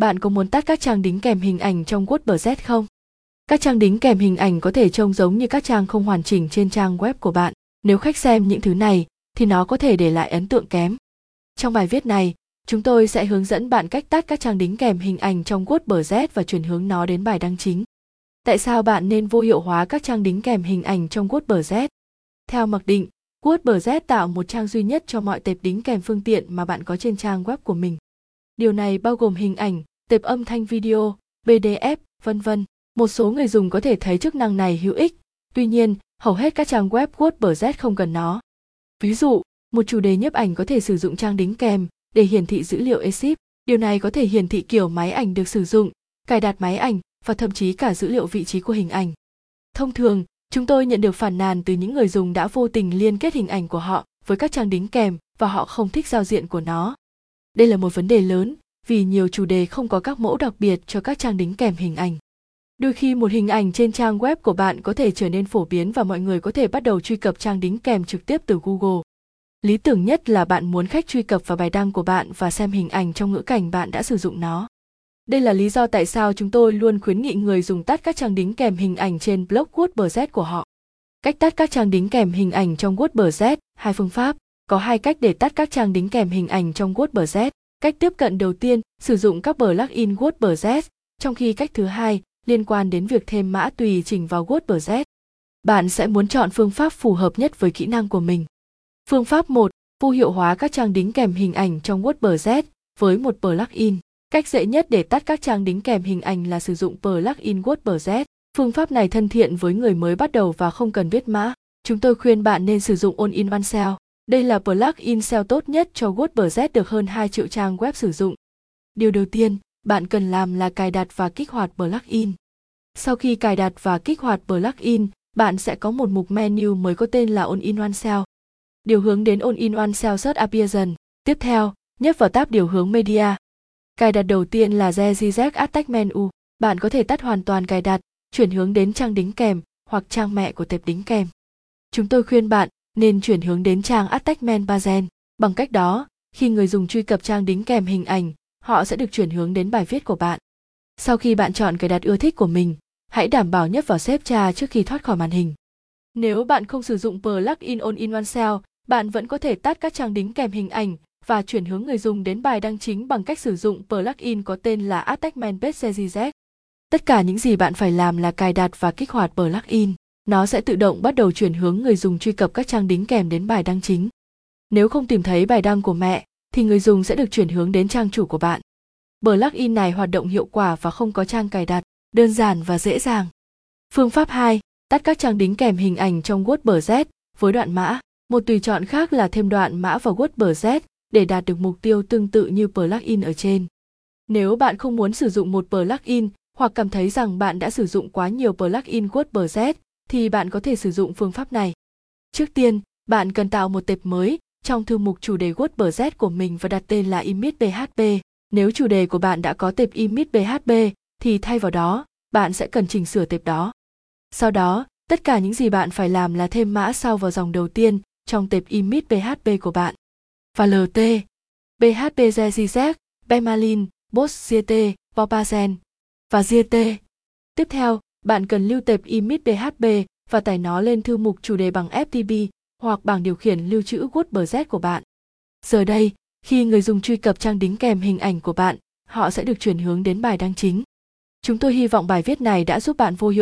Bạn có muốn tắt các trang đính kèm hình ảnh trong WordPress không? Các trang đính kèm hình ảnh có thể trông giống như các trang không hoàn chỉnh trên trang web của bạn. Nếu khách xem những thứ này thì nó có thể để lại ấn tượng kém. Trong bài viết này, chúng tôi sẽ hướng dẫn bạn cách tắt các trang đính kèm hình ảnh trong WordPress và chuyển hướng nó đến bài đăng chính. Tại sao bạn nên vô hiệu hóa các trang đính kèm hình ảnh trong WordPress? Theo mặc định, WordPress tạo một trang duy nhất cho mọi tệp đính kèm phương tiện mà bạn có trên trang web của mình. Điều này bao gồm hình ảnh, tệp âm thanh video, PDF, vân vân. Một số người dùng có thể thấy chức năng này hữu ích, tuy nhiên, hầu hết các trang web WordPress không cần nó. Ví dụ, một chủ đề nhiếp ảnh có thể sử dụng trang đính kèm để hiển thị dữ liệu EXIF. Điều này có thể hiển thị kiểu máy ảnh được sử dụng, cài đặt máy ảnh và thậm chí cả dữ liệu vị trí của hình ảnh. Thông thường, chúng tôi nhận được phản nàn từ những người dùng đã vô tình liên kết hình ảnh của họ với các trang đính kèm và họ không thích giao diện của nó. Đây là một vấn đề lớn vì nhiều chủ đề không có các mẫu đặc biệt cho các trang đính kèm hình ảnh. Đôi khi một hình ảnh trên trang web của bạn có thể trở nên phổ biến và mọi người có thể bắt đầu truy cập trang đính kèm trực tiếp từ Google. Lý tưởng nhất là bạn muốn khách truy cập vào bài đăng của bạn và xem hình ảnh trong ngữ cảnh bạn đã sử dụng nó. Đây là lý do tại sao chúng tôi luôn khuyến nghị người dùng tắt các trang đính kèm hình ảnh trên blog WordPress của họ. Cách tắt các trang đính kèm hình ảnh trong WordPress, hai phương pháp. Có hai cách để tắt các trang đính kèm hình ảnh trong WordPress. Cách tiếp cận đầu tiên, sử dụng các plugin WordPress, trong khi cách thứ hai liên quan đến việc thêm mã tùy chỉnh vào WordPress. Bạn sẽ muốn chọn phương pháp phù hợp nhất với kỹ năng của mình. Phương pháp 1, vô hiệu hóa các trang đính kèm hình ảnh trong WordPress với một plugin. Cách dễ nhất để tắt các trang đính kèm hình ảnh là sử dụng plugin WordPress. Phương pháp này thân thiện với người mới bắt đầu và không cần viết mã. Chúng tôi khuyên bạn nên sử dụng All-in-One Cell. Đây là plugin SEO tốt nhất cho WordPress được hơn 2 triệu trang web sử dụng. Điều đầu tiên, bạn cần làm là cài đặt và kích hoạt plugin. Sau khi cài đặt và kích hoạt plugin, bạn sẽ có một mục menu mới có tên là All-in-One SEO. Điều hướng đến All-in-One SEO Search Appearance. Tiếp theo, nhấp vào tab điều hướng Media. Cài đặt đầu tiên là GZZ Attack Menu. Bạn có thể tắt hoàn toàn cài đặt, chuyển hướng đến trang đính kèm hoặc trang mẹ của tệp đính kèm. Chúng tôi khuyên bạn nên chuyển hướng đến trang Attachment Bazen. Bằng cách đó, khi người dùng truy cập trang đính kèm hình ảnh, họ sẽ được chuyển hướng đến bài viết của bạn. Sau khi bạn chọn cài đặt ưa thích của mình, hãy đảm bảo nhấp vào xếp tra trước khi thoát khỏi màn hình. Nếu bạn không sử dụng plugin All-in-One SEO, bạn vẫn có thể tắt các trang đính kèm hình ảnh và chuyển hướng người dùng đến bài đăng chính bằng cách sử dụng plugin có tên là Attachment Page Tất cả những gì bạn phải làm là cài đặt và kích hoạt plugin. Nó sẽ tự động bắt đầu chuyển hướng người dùng truy cập các trang đính kèm đến bài đăng chính. Nếu không tìm thấy bài đăng của mẹ, thì người dùng sẽ được chuyển hướng đến trang chủ của bạn. Plugin này hoạt động hiệu quả và không có trang cài đặt, đơn giản và dễ dàng. Phương pháp 2, tắt các trang đính kèm hình ảnh trong WordPress với đoạn mã. Một tùy chọn khác là thêm đoạn mã vào WordPress để đạt được mục tiêu tương tự như plugin ở trên. Nếu bạn không muốn sử dụng một plugin hoặc cảm thấy rằng bạn đã sử dụng quá nhiều plugin WordPress thì bạn có thể sử dụng phương pháp này. Trước tiên, bạn cần tạo một tệp mới trong thư mục chủ đề WordPress của mình và đặt tên là image php. Nếu chủ đề của bạn đã có tệp image php thì thay vào đó, bạn sẽ cần chỉnh sửa tệp đó. Sau đó, tất cả những gì bạn phải làm là thêm mã sau vào dòng đầu tiên trong tệp image php của bạn. Và LT, PHP GZZ, Bemalin, Boss GT, Popazen và GT. Tiếp theo, bạn cần lưu tệp image PHP và tải nó lên thư mục chủ đề bằng FTP hoặc bảng điều khiển lưu trữ WordPress của bạn. Giờ đây, khi người dùng truy cập trang đính kèm hình ảnh của bạn, họ sẽ được chuyển hướng đến bài đăng chính. Chúng tôi hy vọng bài viết này đã giúp bạn vô hiệu